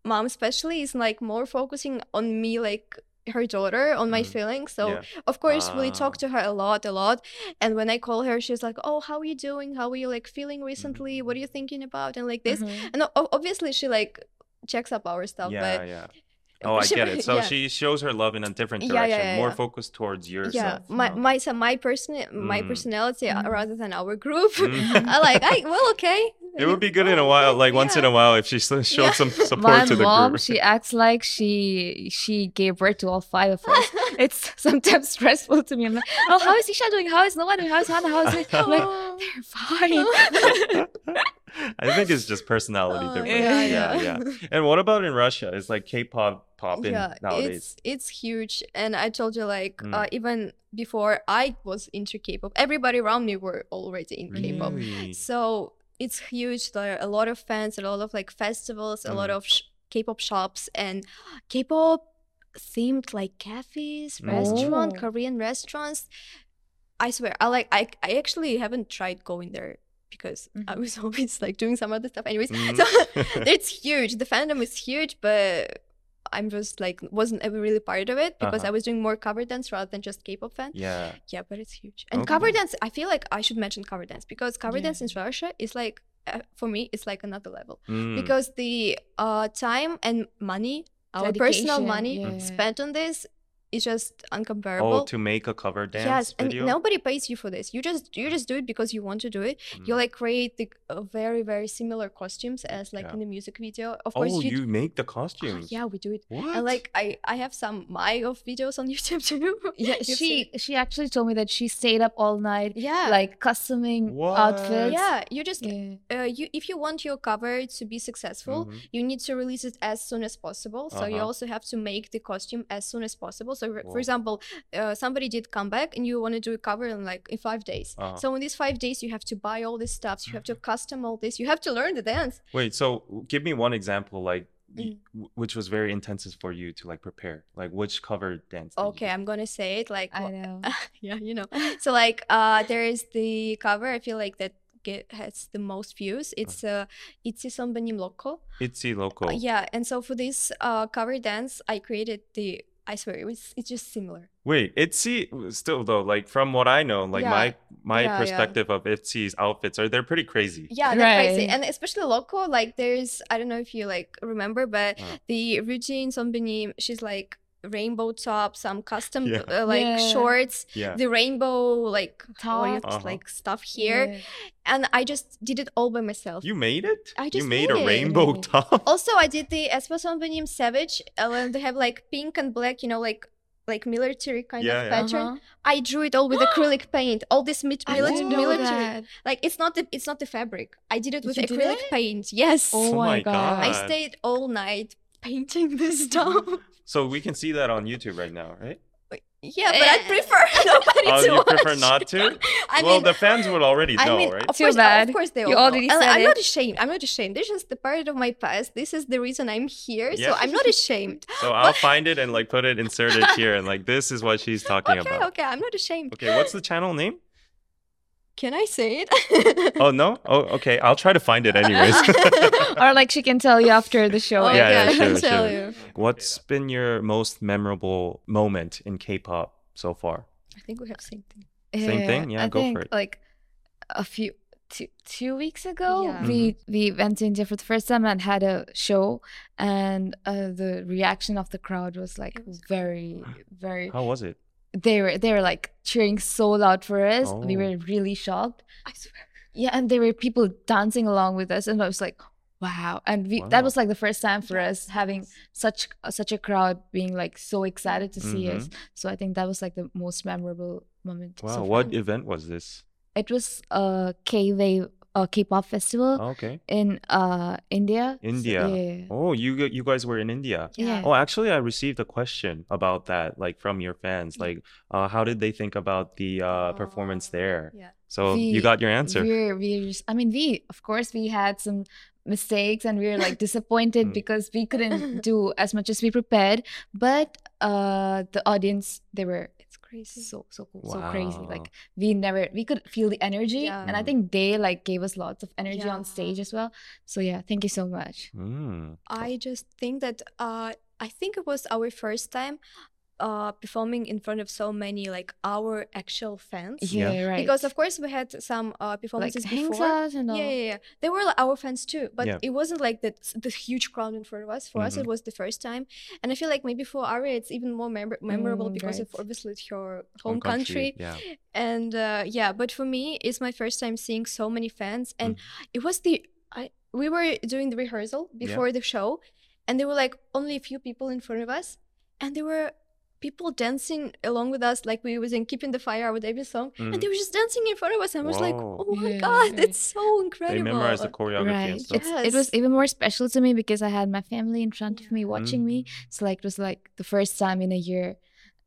mom, especially, is like more focusing on me, like her daughter, on my Mm. feelings. So Yeah. of course, we Ah. talk to her a lot, a lot. And when I call her, she's like, "Oh, how are you doing? How are you like feeling Mm-hmm. recently? What are you thinking about?" And like this. Mhm. And obviously, she like checks up our stuff, yeah, but yeah. Oh, I get it. So yeah. she shows her love in a different Yeah, direction, yeah, yeah, more focused towards yourself. yeah, my my so my person my Mm. personality Mhm. rather than our group. Mhm. I like I well okay. It would be good in a while, like once in a while, if she s- showed Yeah. some support My to the mom, group. she acts like she she gave birth to all five of us. it's sometimes stressful to me. I'm like, oh, how is Isha doing? How is Nova doing? How is Hannah? How is it? I'm like, Oh. they're fine. I think it's just personality Oh, difference. yeah, yeah, yeah. yeah. And what about in Russia? It's like K-pop popping yeah, nowadays? it's it's huge, and I told you like Mm. uh, even before I was into K-pop, everybody around me were already in K-pop. So it's huge. There are a lot of fans, a lot of like festivals, a lot Mhm. of sh- K-pop shops, and K-pop themed like cafes, restaurant, Oh. Korean restaurants. I swear, I like I I actually haven't tried going there because I Mhm. was always like doing some other stuff. Anyways, Mhm. so it's huge. The fandom is huge, but I'm just like wasn't ever really part of it because Uh-huh. I was doing more cover dance rather than just K-pop fan. yeah. Yeah, but it's huge. And cover dance, I feel like I should mention cover dance because cover dance in Russia is like uh, for me it's like another level Mm. because the uh time and money, our personal money yeah. spent on this it's just uncomparable. Oh, to make a cover dance yes, video. and nobody pays you for this. You just you just do it because you want to do it. You Mm. like create the uh, very very similar costumes as like Yeah. in the music video. Of course, oh, you. you make the Oh, costumes. yeah, we do it. What? And like I I have some my of videos on YouTube too. Yeah, she she actually told me that she stayed up all night, Yeah. like customing What? outfits. yeah, you just Yeah. uh, you if you want your cover to be successful, Mhm. you need to release it as soon as possible. So you Uh-huh. also have to make the costume as soon as possible. So for- Whoa. for example, uh, somebody did come back and you want to do a cover in like in five days. Uh-huh. So in these five days, you have to buy all this stuff. You have to custom all this. You have to learn the dance. Wait, so give me one example, like, y- Mm. w- which was very intensive for you to like prepare. Like, which cover dance? Okay. I'm gonna say it like I wha- know. yeah, you know. So like uh there is the cover I feel like that get has the most views. It's uh Itzy Sombanim Loco. Itzy Loco. Uh, yeah, and so for this uh cover dance I created the I swear it was it's just similar. Wait, Itzy still though, like from what I know, like Yeah. my my Yeah, yeah. perspective of Itzy's outfits are they're pretty crazy. Yeah, they're crazy. And especially Loco, like there's I don't know if you like remember, but Uh. the Ryujin Sombanim, she's like rainbow top, some custom Yeah. uh, like Yeah. shorts, Yeah. the rainbow like what Top. Uh-huh. like stuff here. Yeah. And I just did it all by myself. You made it? I you just made, made a it. rainbow Made top. Also, I did the aespa sunbaenim Savage. Uh, they have like pink and black, you know, like like military kind Yeah, of yeah. pattern. Uh-huh. I drew it all with acrylic paint. All this mit- I mili- didn't know military. Like it's not the it's not the fabric. I did it with did acrylic it? paint. Yes. Oh, Oh my my god. I stayed all night painting this stuff. So we can see that on YouTube right now, right? yeah, but I eh. prefer nobody Oh, to you watch. prefer not to? I well, mean, the fans would already know, I mean, right? of Too course, bad. of course they You all know. already And said I'm not ashamed. I'm not ashamed. This is the part of my past. This is the reason I'm here. Yeah. So I'm not ashamed. So I'll find it and like put it inserted here, and like this is what she's talking Okay, about. okay, I'm not ashamed. Okay, what's the channel name? Can I say it? Oh no. Oh, okay. I'll try to find it anyways. or like she can tell you after the show. Oh, Yeah, yeah, I sure, can tell sure. you. What's been your most memorable moment in K-pop so far? I think we have same thing. Same thing? Yeah, I go for it. Like a few two, two weeks ago, Yeah. we we went to India for the first time and had a show, and uh, the reaction of the crowd was like was very very. How was it? They were they were like cheering so loud for us. We Oh. were really shocked. I swear. Yeah, and there were people dancing along with us, and I was like, wow. And we that was like the first time for us having such such a crowd being like so excited to see us. Mm-hmm. So I think that was like the most memorable moment. Wow. so what event was this? It was a K wave a K-pop festival Okay. in uh India. So- India. yeah. Oh, you g- you guys were in India. Yeah. Oh, actually, I received a question about that, like from your fans. Like, uh, how did they think about the uh, performance Oh, there? Yeah. So you We- got your answer. We're we're just, I mean we of course we had some mistakes and we were like disappointed Mm. because we couldn't do as much as we prepared. But uh the audience they were It's crazy. so so cool, so crazy. Like we never we could feel the energy and I think they like gave us lots of energy on stage as well. So yeah, thank you so much. Mm. I just think that uh, I think it was our first time uh, performing in front of so many like our actual fans. Yeah. Yeah, right. Because of course we had some uh, performances hangs before. and all. Yeah, yeah, yeah. They were like, our fans too, but Yeah. it wasn't like that the huge crowd in front of us. For us, Mhm. it was the first time, and I feel like maybe for Aria it's even more memor- memorable Mm, because of obviously it's her home country. Yeah. and uh, yeah but for me it's my first time seeing so many fans and it was the I we were doing the rehearsal before the show and there were like only a few people in front of us and there were people dancing along with us like we was in keeping the fire with every song Mhm. and they were just dancing in front of us and I was like oh my Yeah, god right. that's so They incredible memorized the choreography and stuff. It's, it was even more special to me because I had my family in front of me watching me. Mm. So like it was like the first time in a year.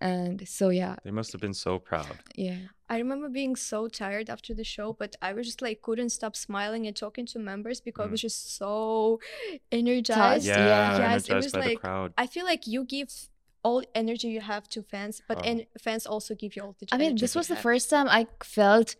And so yeah, They must have been so proud. yeah. I remember being so tired after the show, but I was just like couldn't stop smiling and talking to members because I was just so energized. Yeah, Yeah. Yes, it energized was by the like crowd. I feel like you give all energy you have to fans, but Oh. and fans also give you all the. I mean, this was the have. first time I felt.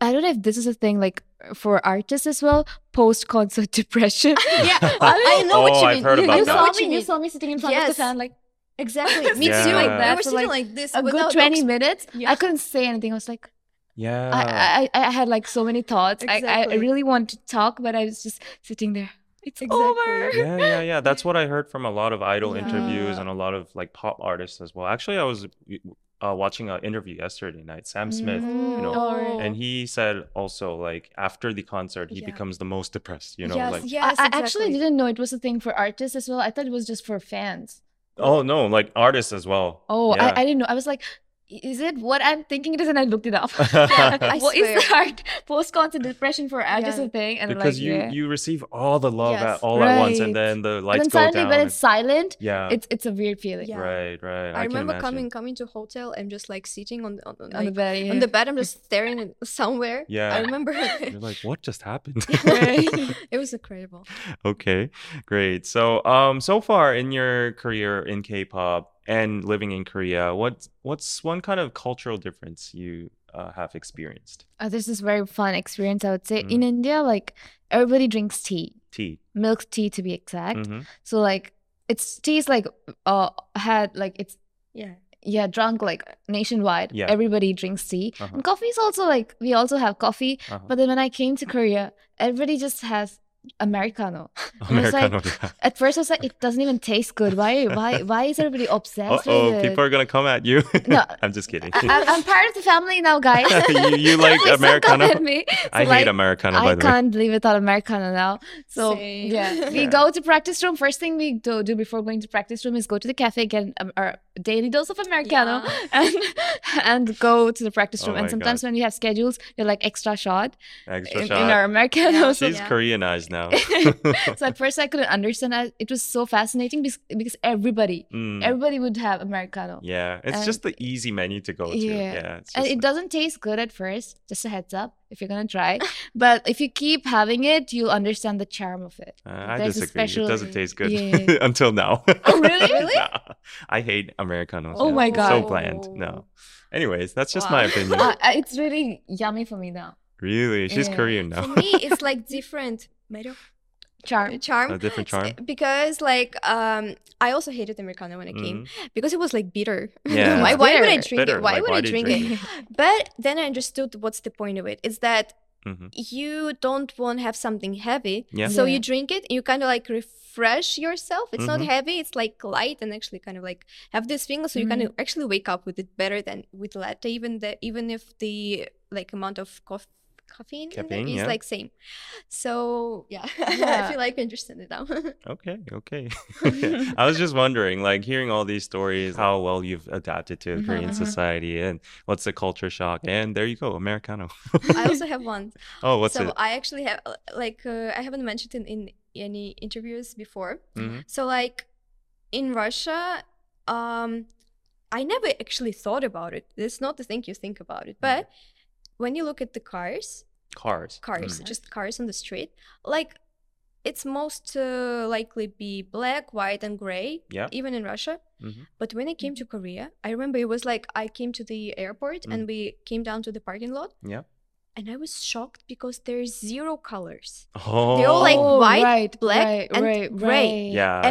I don't know if this is a thing like for artists as well. Post concert depression. Yeah, I, I know what Oh, you I've mean. heard you, about you that. saw me. you You saw me sitting in front of the Yes. fan like Exactly. Me Yeah. too. like we that were for, sitting like, like this. a good twenty talks- minutes. Yeah. I couldn't say anything. I was like, Yeah. I, I, I had like so many thoughts. I, I really wanted to talk, but I was just sitting there. It's Exactly. over. yeah, yeah, yeah. That's what I heard from a lot of idol interviews and a lot of like pop artists as well. Actually, I was uh, watching an interview yesterday night. Sam Smith, you know, Oh. and he said also like after the concert he Yeah. becomes the most depressed. You know, yes, like yes, I, I actually didn't know it was a thing for artists as well. I thought it was just for fans. oh no, like artists as well. Oh, yeah. I, I didn't know. I was like, is it what I'm thinking it is? And I looked it up. I what is swear. that? Post-concert depression for artists Yeah. a thing? And because like, you yeah. you receive all the love at, Yes. all at once, and then the and lights then go suddenly down. when and- it's silent, yeah, it's it's a weird feeling. Yeah. right, right. I, I, remember coming coming to hotel and just like sitting on on, On like, the bed. Yeah. on the bed. I'm just staring at somewhere. Yeah. I remember. You're like, what just happened? It was incredible. okay, great. So, um, so far in your career in K-pop and living in Korea, what what's one kind of cultural difference you uh, have experienced? Uh, this is very fun experience. I would say Mm. in India, like everybody drinks tea, Tea. milk tea to be exact. Mhm. So like it's tea is like uh had like it's Yeah. yeah drunk like nationwide. Yeah. Everybody drinks tea, Uh-huh. and coffee is also like we also have coffee. Uh-huh. But then when I came to Korea, everybody just has americano. And it's like- Americano. At first, I was like, it doesn't even taste good. Why? Why? Why is everybody obsessed oh, with it? people are gonna come at you. No. I'm just kidding. I, I'm- I'm part of the family now, guys. you, you like Please don't come Americano? at me. I So, hate like, Americano, by I the can't live without Americano now. So Same. yeah, we Yeah. go to practice room. First thing we do, do before going to practice room is go to the cafe, get um, our daily dose of Americano, and and go to the practice Oh room. and sometimes God. when we have schedules, you're like extra shot, Extra in, shot. in our Americano. Yeah. So, She's Yeah. Koreanized now. so at first I couldn't understand. I, it was so fascinating because, because everybody, Mm, everybody would have Americano. yeah, it's and- just the easy menu to go to. Yeah. Yeah, it's And just it like- doesn't taste good at first. Just a heads up if you're gonna try. but if you keep having it, you'll understand the charm of it. Uh, I There's a disagree. It doesn't taste good Yeah. until now. Oh, really? Really? Nah, I hate Americanos. Oh yeah. my god, So God. bland. No. Anyways, that's just Wow. my opinion. Uh, it's really yummy for me now. really, she's Yeah. Korean now. For me, it's like different. 매력? Charm. Charm. A different charm. Because like um I also hated Americano when I came because it was like bitter. Mm. Yeah. why, It's why would I drink Bitter. it? Why Like, would why I drink, drink it? But then I understood what's the point of it. Is that Mhm. you don't want to have something heavy. Yeah. So Yeah. you drink it, you kind of like refresh yourself. It's Mhm. not heavy, it's like light and actually kind of like have this thing. So you kind of actually wake up with it better than with latte, even the even if the like amount of coffee caffeine, in there Caffeine, is yeah. like same. So yeah, I Yeah. feel like I understand it now. Okay, okay. I was just wondering, like hearing all these stories, how well you've adapted to Mhm, Korean mhm. society and what's the culture shock. And there you go, Americano. I also have one. oh, what's so it? I actually have uh, like uh, I haven't mentioned it in any interviews before. Mhm. So like in Russia, um, I never actually thought about it. It's not the thing you think about it, but when you look at the cars, Cars. cars, Mm. just cars on the street, like it's most uh, likely be black, white, and gray, Yeah. even in Russia. Mhm. But when I came to Korea, I remember it was like I came to the airport Mm. and we came down to the parking lot, Yeah. and I was shocked because there's zero colors. Oh, They're all like Oh, white, right, black, right, and right, gray. right. yeah. yeah.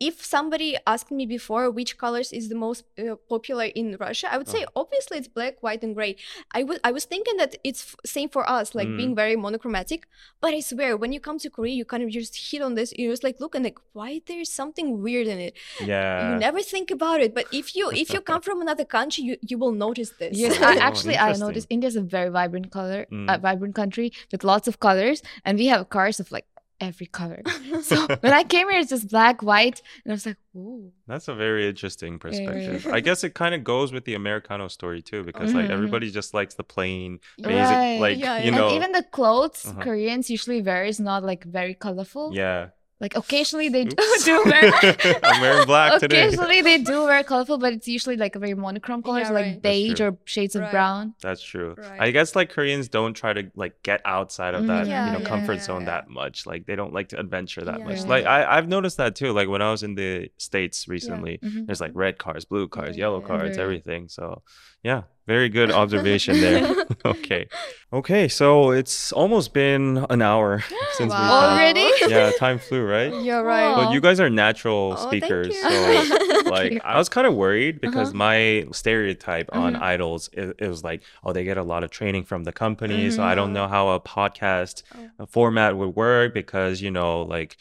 Actually, if somebody asked me before which colors is the most uh, popular in Russia, I would say Uh-huh. obviously it's black, white, and gray. I was I was thinking that it's f- same for us, like Mm. being very monochromatic. But I swear, when you come to Korea, you kind of just hit on this. You're just like, look and like, why there's something weird in it. yeah. You never think about it, but if you if you come from another country, you you will notice this. Yes, Oh, I, actually, I interesting. noticed India's a very vibrant color, Mm. uh, vibrant country with lots of colors, and we have cars of like every color. So when I came here, it's just black, white, and I was like, "Ooh, That's a very interesting perspective. I guess it kind of goes with the Americano story too, because like Mhm. everybody just likes the plain, Yeah. basic, Right. like Yeah, you know, and even the clothes Uh-huh. Koreans usually wear is not like very colorful. yeah. Like occasionally they do, Oops. do wear. I'm wearing black today. Occasionally they do wear colorful, but it's usually like a very monochrome colors, Yeah, like right. That's beige or shades of brown. That's true. Right. I guess like Koreans don't try to like get outside of that Mhm. Yeah, you know yeah, comfort yeah, zone yeah. that much. Like they don't like to adventure that Yeah. much. Like I I've noticed that too. Like when I was in the states recently, Mhm. there's like red cars, blue cars, Yeah, yellow yeah, cars, Right. everything. So yeah, Very good observation there. okay. Okay, so it's almost been an hour since Wow. we talked. Already? Yeah, time flew, right? You're right. But you guys are natural Oh, speakers, so like I was kind of worried because Uh-huh. my stereotype on Mhm. idols it, it was like, oh, they get a lot of training from the company, so I don't know how a podcast Oh. format would work because you know like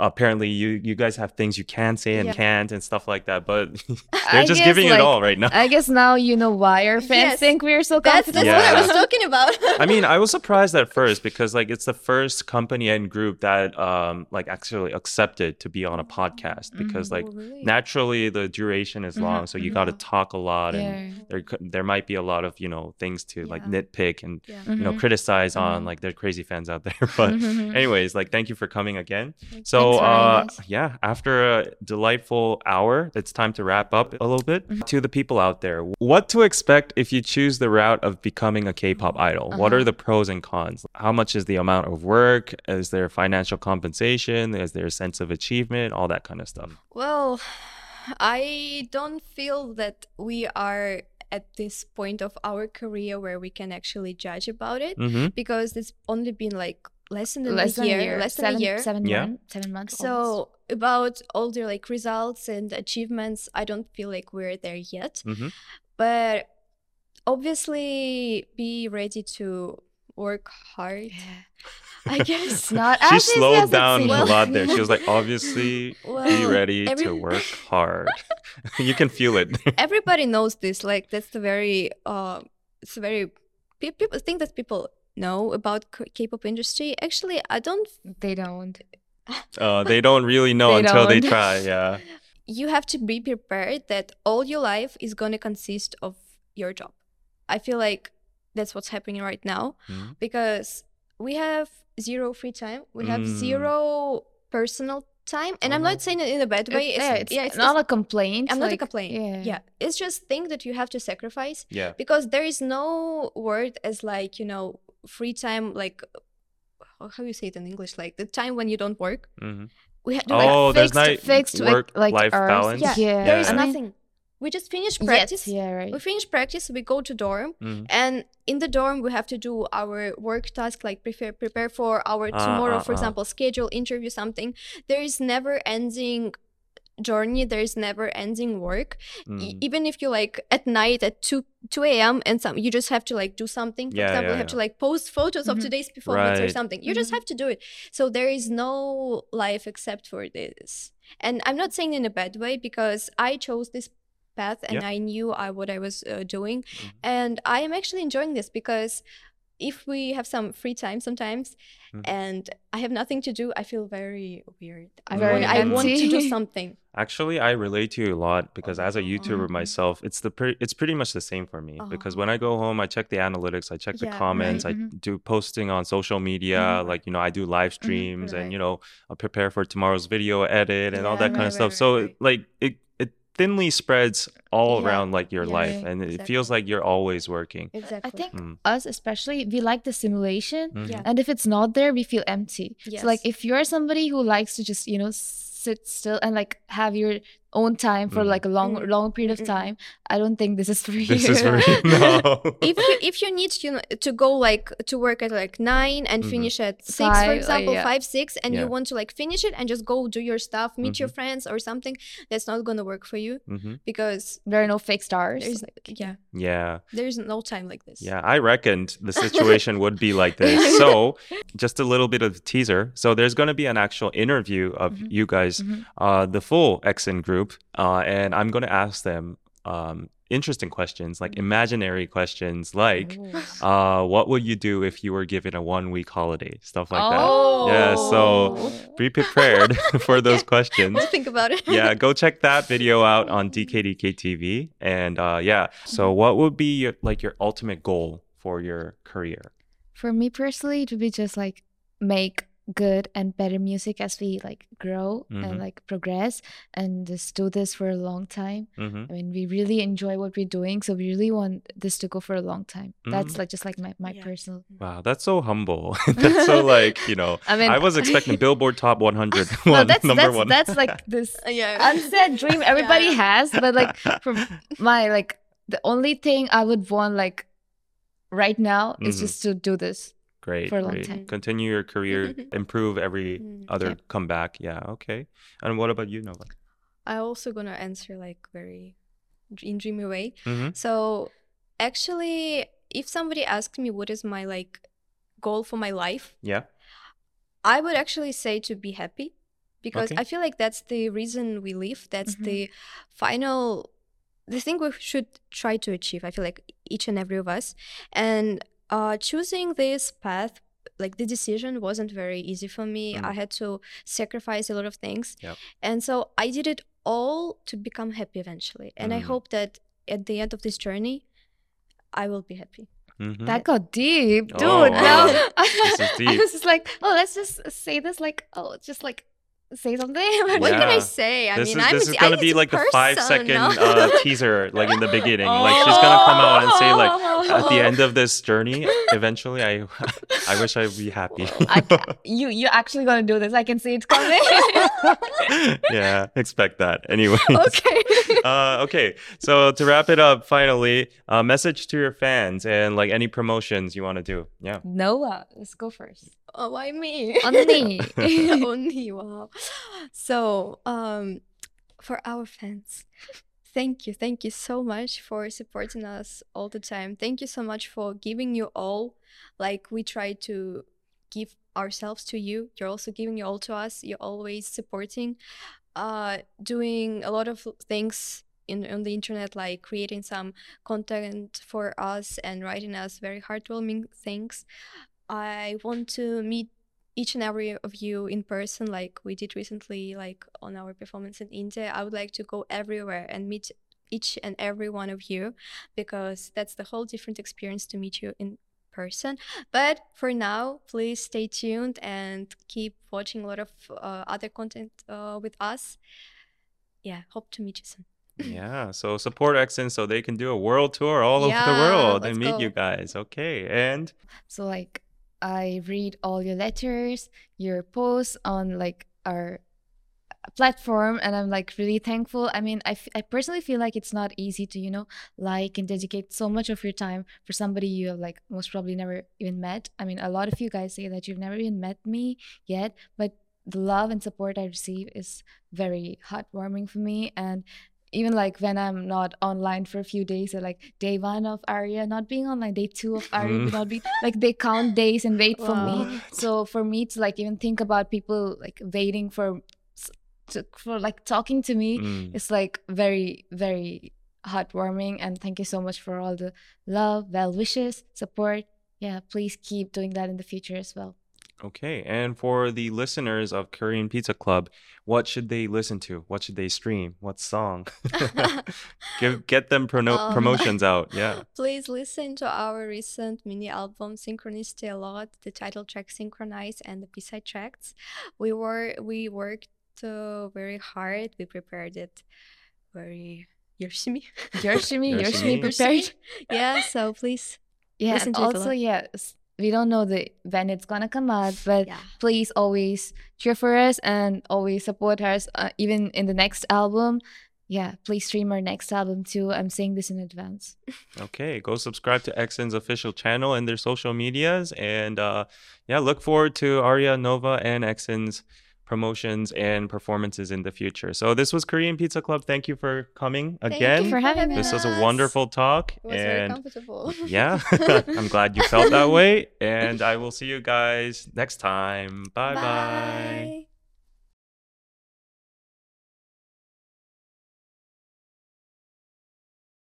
apparently you you guys have things you can say and Yeah. can't and stuff like that but I they're just guess, giving like, it all right now I guess now you know why our fans Yes. think we're so That's, confident. that's what I was talking about. I mean, I was surprised at first because like it's the first company and group that um like actually accepted to be on a podcast because Mhm. like Oh, really? naturally the duration is Mhm, long, so you mhm. got to talk a lot and there there might be a lot of you know things to like Yeah. nitpick and yeah. you know Mhm. criticize on Mhm. like there's crazy fans out there but anyways like thank you for coming again Thanks so uh yeah after a delightful hour it's time to wrap up a little bit. Mm-hmm. to the people out there what to expect if you choose the route of becoming a k-pop idol? What are Uh-huh. the pros and cons? How much is the amount of work? Is there financial compensation? Is there a sense of achievement? All that kind of stuff. Well, I don't feel that we are at this point of our career where we can actually judge about it mm-hmm. because it's only been like less than, less a, year, year, less than seven, a year. seven Yeah. months, seven months. almost. So about all the like results and achievements, I don't feel like we're there yet. Mm-hmm. But obviously, be ready to work hard. I guess. it's not. she as slowed as it down a seems. lot there she was like obviously be ready every- to work hard you can feel it Everybody knows this. Like that's the very. Uh, it's very. People think that people know about K- K-pop industry. Actually, I don't. they don't. uh, they don't really know They until they don't. try yeah You have to be prepared that all your life is gonna consist of your job. I feel like that's what's happening right now. Mhm. because we have zero free time we have Mm. zero personal time and i'm Oh. not saying it in a bad way It's, yeah, it's, yeah, not a complaint. i'm not a complaint Yeah. yeah. it's just thing that you have to sacrifice yeah because there is no word as like you know free time like how how you say it in english like the time when you don't work hmm we have to Oh, like there's fixed, not fixed work like, like life hours. balance. yeah, Yeah, there is nothing we just finish yet, practice yeah, right. we finish practice we go to dorm Mhm. and in the dorm we have to do our work task like prepare prepare for our Ah, tomorrow ah, for ah. example schedule interview something there is never ending journey there is never ending work E- Mm. even if you like at night at 2 2 a.m and some you just have to like do something for Yeah, example yeah, you have to like post photos of Mhm. today's performance or something you just Mhm. have to do it so there is no life except for this and i'm not saying in a bad way because i chose this path and Yeah. i knew I, what i was uh, doing Mhm. and i am actually enjoying this because if we have some free time sometimes Mhm. and i have nothing to do i feel very weird i, Very want, I want to do something Actually, I relate to you a lot because as a YouTuber Mhm. myself, it's the pre- it's pretty much the same for me. Because Oh. when I go home, I check the analytics, I check the Yeah, comments, right. I Mhm. do posting on social media, Mhm. like you know, I do live streams and Right. you know, I prepare for tomorrow's video edit and all Yeah, that kind right, of stuff. so like it it thinly spreads all Yeah, around like your yeah, life, yeah, and it feels like you're always working. exactly I think Mm. us especially, we like the simulation. Mhm. Yeah. And if it's not there, we feel empty. So like if you're somebody who likes to just, you know, sit still and like have your own time for Mm. like a long Mm. long period of time, I don't think this is for you. This is for you. No. if you if you need you know, to go like to work at like nine and Mhm. finish at six Five, for uh, example yeah. five six and Yeah. you want to like finish it and just go do your stuff meet your Mhm. friends or something that's not gonna work for you Mhm. because there are no fixed hours. there's like, yeah Yeah. there's no time like this Yeah, I reckoned the situation would be like this. So, just a little bit of teaser. So, there's going to be an actual interview of Mhm. you guys, uh, the full X:IN group, uh, and I'm going to ask them um, interesting questions, like imaginary questions, like, Oh. uh, what would you do if you were given a one week holiday? Stuff like oh. Yeah, so- Be prepared for those questions. we'll think about it yeah, go check that video out on DKDK TV. And uh, yeah, so Mm-hmm. what would be your, like your ultimate goal for your career? For me personally, it would be just like make good and better music as we like grow Mhm. and like progress and just do this for a long time. hmm I mean, we really enjoy what we're doing, so we really want this to go for a long time. That's Mhm. like just like my, my Yeah. personal. Wow, that's so humble. that's so like you know. I mean, I was expecting Billboard Top 100 no, one, that's number that's one. that's like this Uh, yeah unsaid dream everybody Yeah. has, but like from my like the only thing I would want like right now is Mhm. just to do this. Great. For a long great. time. Continue your career, improve every Mm, other yeah. comeback. Yeah. Okay. And what about you, Nova? I also gonna answer like very in dreamy way. Mm-hmm. So actually, if somebody asked me what is my like goal for my life, Yeah. I would actually say to be happy because Okay. I feel like that's the reason we live. That's Mhm. the final the thing we should try to achieve. I feel like each and every of us. And uh choosing this path like the decision wasn't very easy for me. Mm. I had to sacrifice a lot of things. Yep. And so I did it all to become happy eventually. And I Mm. hope that at the end of this journey I will be happy. Mm-hmm. That got deep, dude. Oh, Now wow. This is deep. I was just like, oh, let's just say this, like, oh, just like say something. What can I say? I this mean, is, I'm this a, is gonna need be like the five person second now. uh, teaser, like in the beginning. Like she's gonna come out and say like, at the end of this journey, eventually, I, I wish I'd be happy. I you you're actually gonna do this. I can see it coming. yeah, expect that. Anyway. okay. uh, okay, so to wrap it up, finally, a message to your fans and like any promotions you want to do. Yeah. Nova, let's go first. oh, why me? 언니. Only wow. So, um, for our fans, thank you, thank you so much for supporting us all the time. Thank you so much for giving you all. Like we try to give ourselves to you. You're also giving you all to us. You're always supporting, uh, doing a lot of things in on the internet, like creating some content for us and writing us very heartwarming things. I want to meet each and every of you in person like we did recently like on our performance in India. I would like to go everywhere and meet each and every one of you because that's the whole different experience to meet you in person. But for now, please stay tuned and keep watching a lot of uh, other content uh, with us. Yeah, hope to meet you soon. Yeah. So support X:IN so they can do a world tour all over the world and meet go. you guys. Okay. And So like I read all your letters, your posts on like our platform and I'm like really thankful. I mean, I, f- I personally feel like it's not easy to, you know, like and dedicate so much of your time for somebody you have like most probably never even met. I mean, a lot of you guys say that you've never even met me yet, but the love and support I receive is very heartwarming for me and even like when I'm not online for a few days, or like day one of Aria not being online, day two of Aria Mm. not being like they count days and wait for me. So for me to like even think about people like waiting for to, for like talking to me, mm, it's like very very heartwarming. And thank you so much for all the love, well wishes, support. Yeah, please keep doing that in the future as well. okay. And for the listeners of Korean Pizza Club, what should they listen to? What should they stream? What song? Give get them prono- Um, promotions out. Yeah. Please listen to our recent mini album Synchronicity a lot, the title track Synchronize and the B-side tracks. We were we worked uh, very hard. We prepared it very 열심히. Yoshimi, Yoshimi. Yoshimi prepared. yeah, so please. Yeah, Listen and to it a also lot. yeah, s- we don't know the when it's gonna come out, but Yeah. please always cheer for us and always support us, uh, even in the next album. Yeah, please stream our next album too. I'm saying this in advance. Okay, go subscribe to X:IN's official channel and their social medias, and uh, yeah, look forward to Aria Nova and X:IN's promotions and performances in the future. So this was Korean Pizza Club. Thank you for coming Thank again. Thank you for having me. This was a wonderful talk, It was very and comfortable. yeah, I'm glad you felt that way. And I will see you guys next time. Bye bye. Bye.